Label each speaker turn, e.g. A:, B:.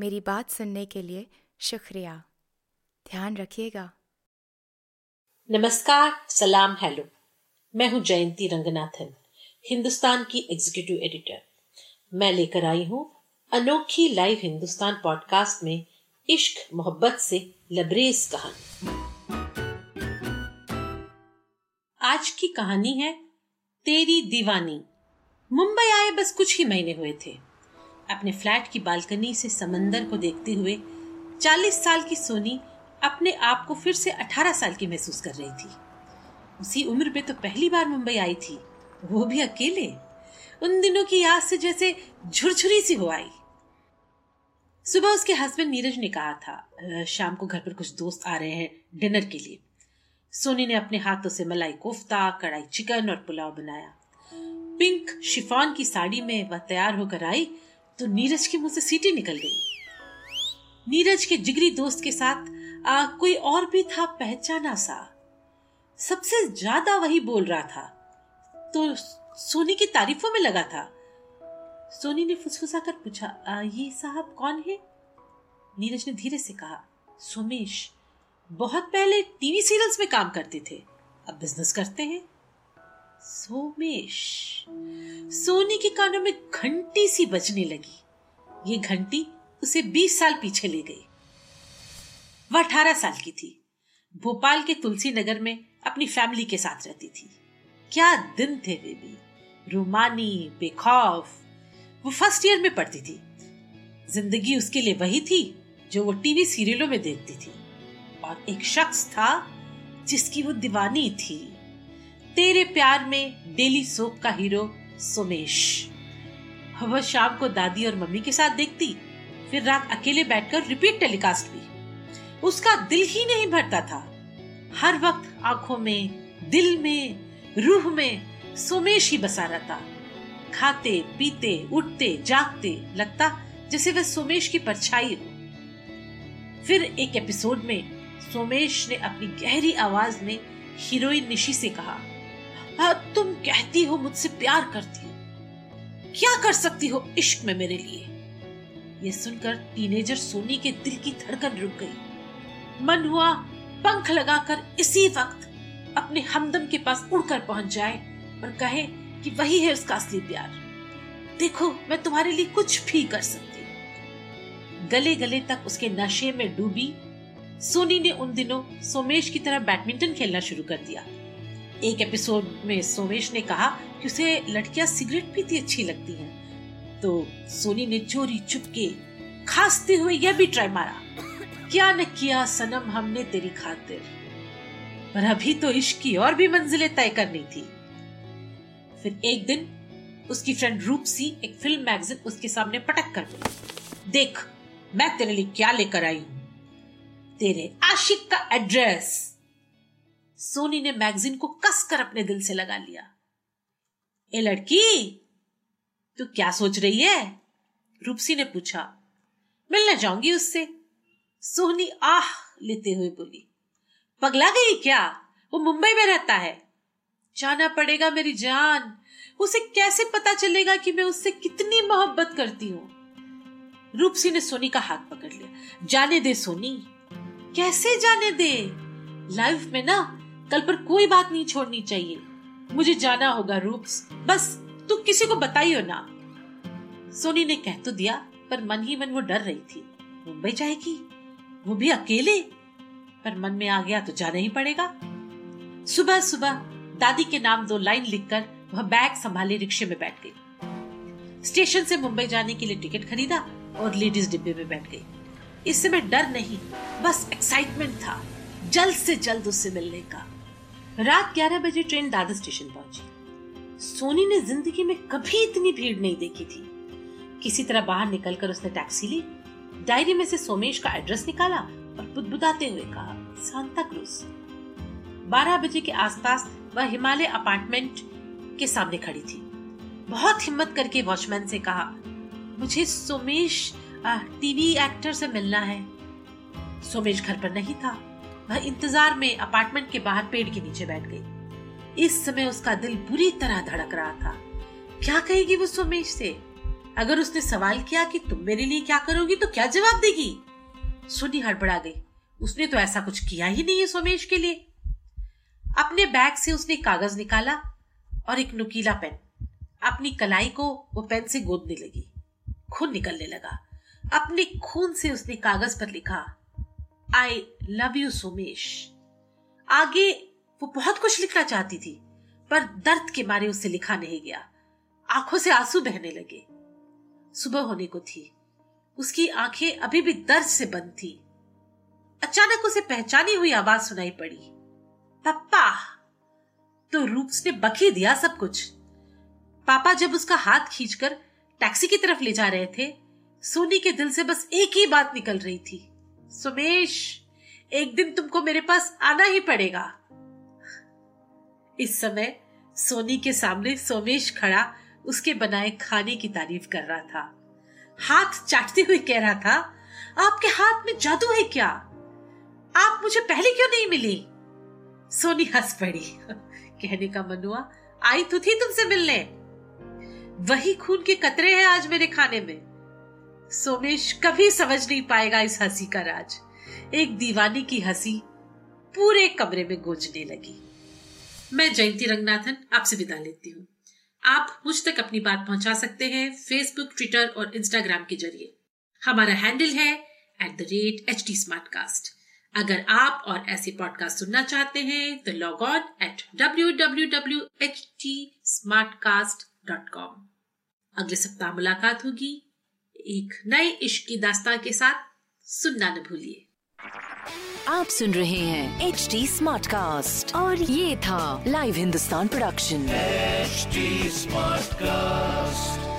A: मेरी बात सुनने के लिए शुक्रिया। ध्यान रखिएगा।
B: नमस्कार, सलाम, हेलो। मैं हूँ जयंती रंगनाथन, हिंदुस्तान की एग्जीक्यूटिव एडिटर मैं लेकर आई हूँ अनोखी लाइव हिंदुस्तान पॉडकास्ट में इश्क, मोहब्बत से लबरेज कहानी। आज की कहानी है, तेरी दीवानी। मुंबई आए बस कुछ ही महीने हुए थे। अपने फ्लैट की बालकनी से समंदर को देखते हुए 40 साल की सोनी अपने आप को फिर से 18 साल की महसूस कर रही थी। उसी उम्र में तो पहली बार मुंबई आई थी। वो भी अकेले। उन दिनों की याद से जैसे झुरझुरी सी हो आई। सुबह उसके हस्बैंड नीरज ने कहा था शाम को घर पर कुछ दोस्त आ रहे हैं डिनर के लिए। सोनी ने अपने हाथों से मलाई कोफ्ता, कढ़ाई चिकन और पुलाव बनाया। पिंक शिफॉन की साड़ी में वह तैयार होकर आई तो नीरज के मुँह से सीटी निकल गई। नीरज के जिगरी दोस्त के साथ आ, कोई और भी था पहचाना सा। सबसे ज़्यादा वही बोल रहा था। तो सोनी की तारीफों में लगा था। सोनी ने फुसफुसा कर पूछा ये साहब कौन है? नीरज ने धीरे से कहा सोमेश बहुत पहले टीवी सीरियल्स में काम करते थे। अब बिज़नेस करते हैं। सोमेश। सोनी के कानों में घंटी सी बजने लगी। ये घंटी उसे 20 साल पीछे ले गई। वह 18 साल की थी। भोपाल के तुलसी नगर में अपनी फैमिली के साथ रहती थी। क्या दिन थे वे भी। रोमानी, बेखौफ। वो फ़र्स्ट ईयर में पढ़ती थी। ज़िंदगी उसके लिए वही थी जो वो टीवी सीरियलों में देखती थी। और एक शख्स था जिसकी वो दीवानी थी। तेरे प्यार में डेली सोप का हीरो सुमेश। वह शाम को दादी और मम्मी के साथ देखती, फिर रात अकेले बैठकर रिपीट टेलीकास्ट भी। उसका दिल ही नहीं भरता था। हर वक्त आँखों में, दिल में, रूह में सोमेश ही बसा रहता। खाते, पीते, उठते, जागते, लगता जैसे वह सोमेश की परछाई हो। फिर एक एपिसोड में सोमेश ने अपनी गहरी आवाज़ में हीरोइन निशी से कहा तुम कहती हो, मुझसे प्यार करती हो। क्या कर सकती हो इश्क में मेरे लिए? ये सुनकर टीनेजर सोनी के दिल की धड़कन रुक गई। मन हुआ पंख लगाकर इसी वक्त अपने हमदम के पास उड़कर पहुँच जाए और कहे कि वही है उसका असली प्यार। देखो, मैं तुम्हारे लिए कुछ भी कर सकती हूँ। गले गले तक उसके नशे में डूबी, सोनी ने उन दिनों सोमेश की तरह बैडमिंटन खेलना शुरू कर दिया। एक एपिसोड में सोमेश ने कहा कि उसे लड़कियाँ सिगरेट पीती अच्छी लगती हैं। तो सोनी ने चोरी चुपके खांसते हुए यह भी ट्राई मारा। क्या न किया सनम, हमने तेरी खातिर। पर अभी तो इश्क की और भी मंजिलें तय करनी थी। फिर एक दिन उसकी फ्रेंड रूपसी एक फ़िल्म मैगजीन उसके सामने पटक कर बोली, देख, मैं तेरे लिए क्या लेकर आई हूँ? तेरे आशिक का एड्रेस सोनी ने मैगजीन को कसकर अपने दिल से लगा लिया। ए, लड़की, तू क्या सोच रही है? रूपसी ने पूछा। मिलने जाऊँगी उससे, सोनी आह लेते हुए बोली। पगला गई क्या? वो मुंबई में रहता है। जाना पड़ेगा मेरी जान। उसे कैसे पता चलेगा कि मैं उससे कितनी मोहब्बत करती हूँ? रूपसी ने सोनी का हाथ पकड़ लिया। जाने दे, सोनी। कैसे जाने दे? लाइफ में ना कल पर कोई बात नहीं छोड़नी चाहिए। मुझे जाना होगा, रूप्स। बस, तू किसी को बताइयो ना। सोनी ने कह तो दिया, पर मन ही मन वो डर रही थी। मुंबई जाएगी? वो भी अकेले? पर मन में आ गया तो जाना ही पड़ेगा। सुबह सुबह, दादी के नाम दो लाइन लिखकर वह बैग संभाले रिक्शे में बैठ गई। स्टेशन से मुंबई जाने के लिए टिकट खरीदा और लेडीज़ डिब्बे में बैठ गई। इस समय डर नहीं, बस एक्साइटमेंट था, जल्द से जल्द उससे मिलने का। रात 11 बजे ट्रेन दादर स्टेशन पहुँची। सोनी ने ज़िंदगी में कभी इतनी भीड़ नहीं देखी थी। किसी तरह बाहर निकलकर उसने टैक्सी ली, डायरी में से सोमेश का एड्रेस निकाला और बुदबुदाते हुए कहा, सांता क्रूज। बारह बजे के आसपास वह हिमालय अपार्टमेंट के सामने खड़ी थी। बहुत हिम्मत करके वॉचमैन से कहा, मुझे सोमेश टीवी एक्टर से मिलना है। सोमेश घर पर नहीं था। वह इंतज़ार में अपार्टमेंट के बाहर पेड़ के नीचे बैठ गई। इस समय उसका दिल बुरी तरह धड़क रहा था। क्या कहेगी वो सोमेश से? अगर उसने सवाल किया कि तुम मेरे लिए क्या करोगी तो क्या जवाब देगी? सुनी हड़बड़ा गई। उसने तो ऐसा कुछ किया ही नहीं है सोमेश के लिए। अपने बैग से उसने कागज़ निकाला और एक नुकीला पेन। अपनी कलाई को वो पेन से गोदने लगी। खून निकलने लगा। अपने खून से उसने कागज़ पर लिखा आई लव यू सोमेश आगे वो बहुत कुछ लिखना चाहती थी, पर दर्द के मारे उससे लिखा नहीं गया। आँखों से आँसू बहने लगे। सुबह होने को थी। उसकी आँखें अभी भी दर्द से बंद थी। अचानक उसे पहचानी हुई आवाज़ सुनाई पड़ी। पप्पा तो रूप्स ने बखी दिया सब कुछ। पापा जब उसका हाथ खींचकर टैक्सी की तरफ़ ले जा रहे थे, सोनी के दिल से बस एक ही बात निकल रही थी। सुमेश, एक दिन तुमको मेरे पास आना ही पड़ेगा। इस समय सोनी के सामने सोमेश खड़ा उसके बनाए खाने की तारीफ़ कर रहा था। हाथ चाटते हुए कह रहा था, आपके हाथ में जादू है क्या? आप मुझे पहले क्यों नहीं मिली? सोनी हंस पड़ी। कहने का मन हुआ, आई तो थी तुमसे मिलने। वही खून के कतरे हैं आज मेरे खाने में। सोमेश कभी समझ नहीं पाएगा इस हँसी का राज। एक दीवानी की हँसी पूरे कमरे में गूंजने लगी। मैं जयंती रंगनाथन आपसे विदा लेती हूँ। आप मुझ तक अपनी बात पहुँचा सकते हैं फेसबुक ट्विटर और इंस्टाग्राम के ज़रिए। हमारा हैंडल है at the rate H T अगर आप और ऐसे पॉडकास्ट सुनना चाहते हैं तो log on at W W W H T Smartcast dot com अगले सप्ताह मुलाकात होगी। एक नए इश्क की दास्तान के साथ सुनना न भूलिए।
C: आप सुन रहे हैं एच डी स्मार्ट कास्ट और ये था live Hindustan production
D: smart cast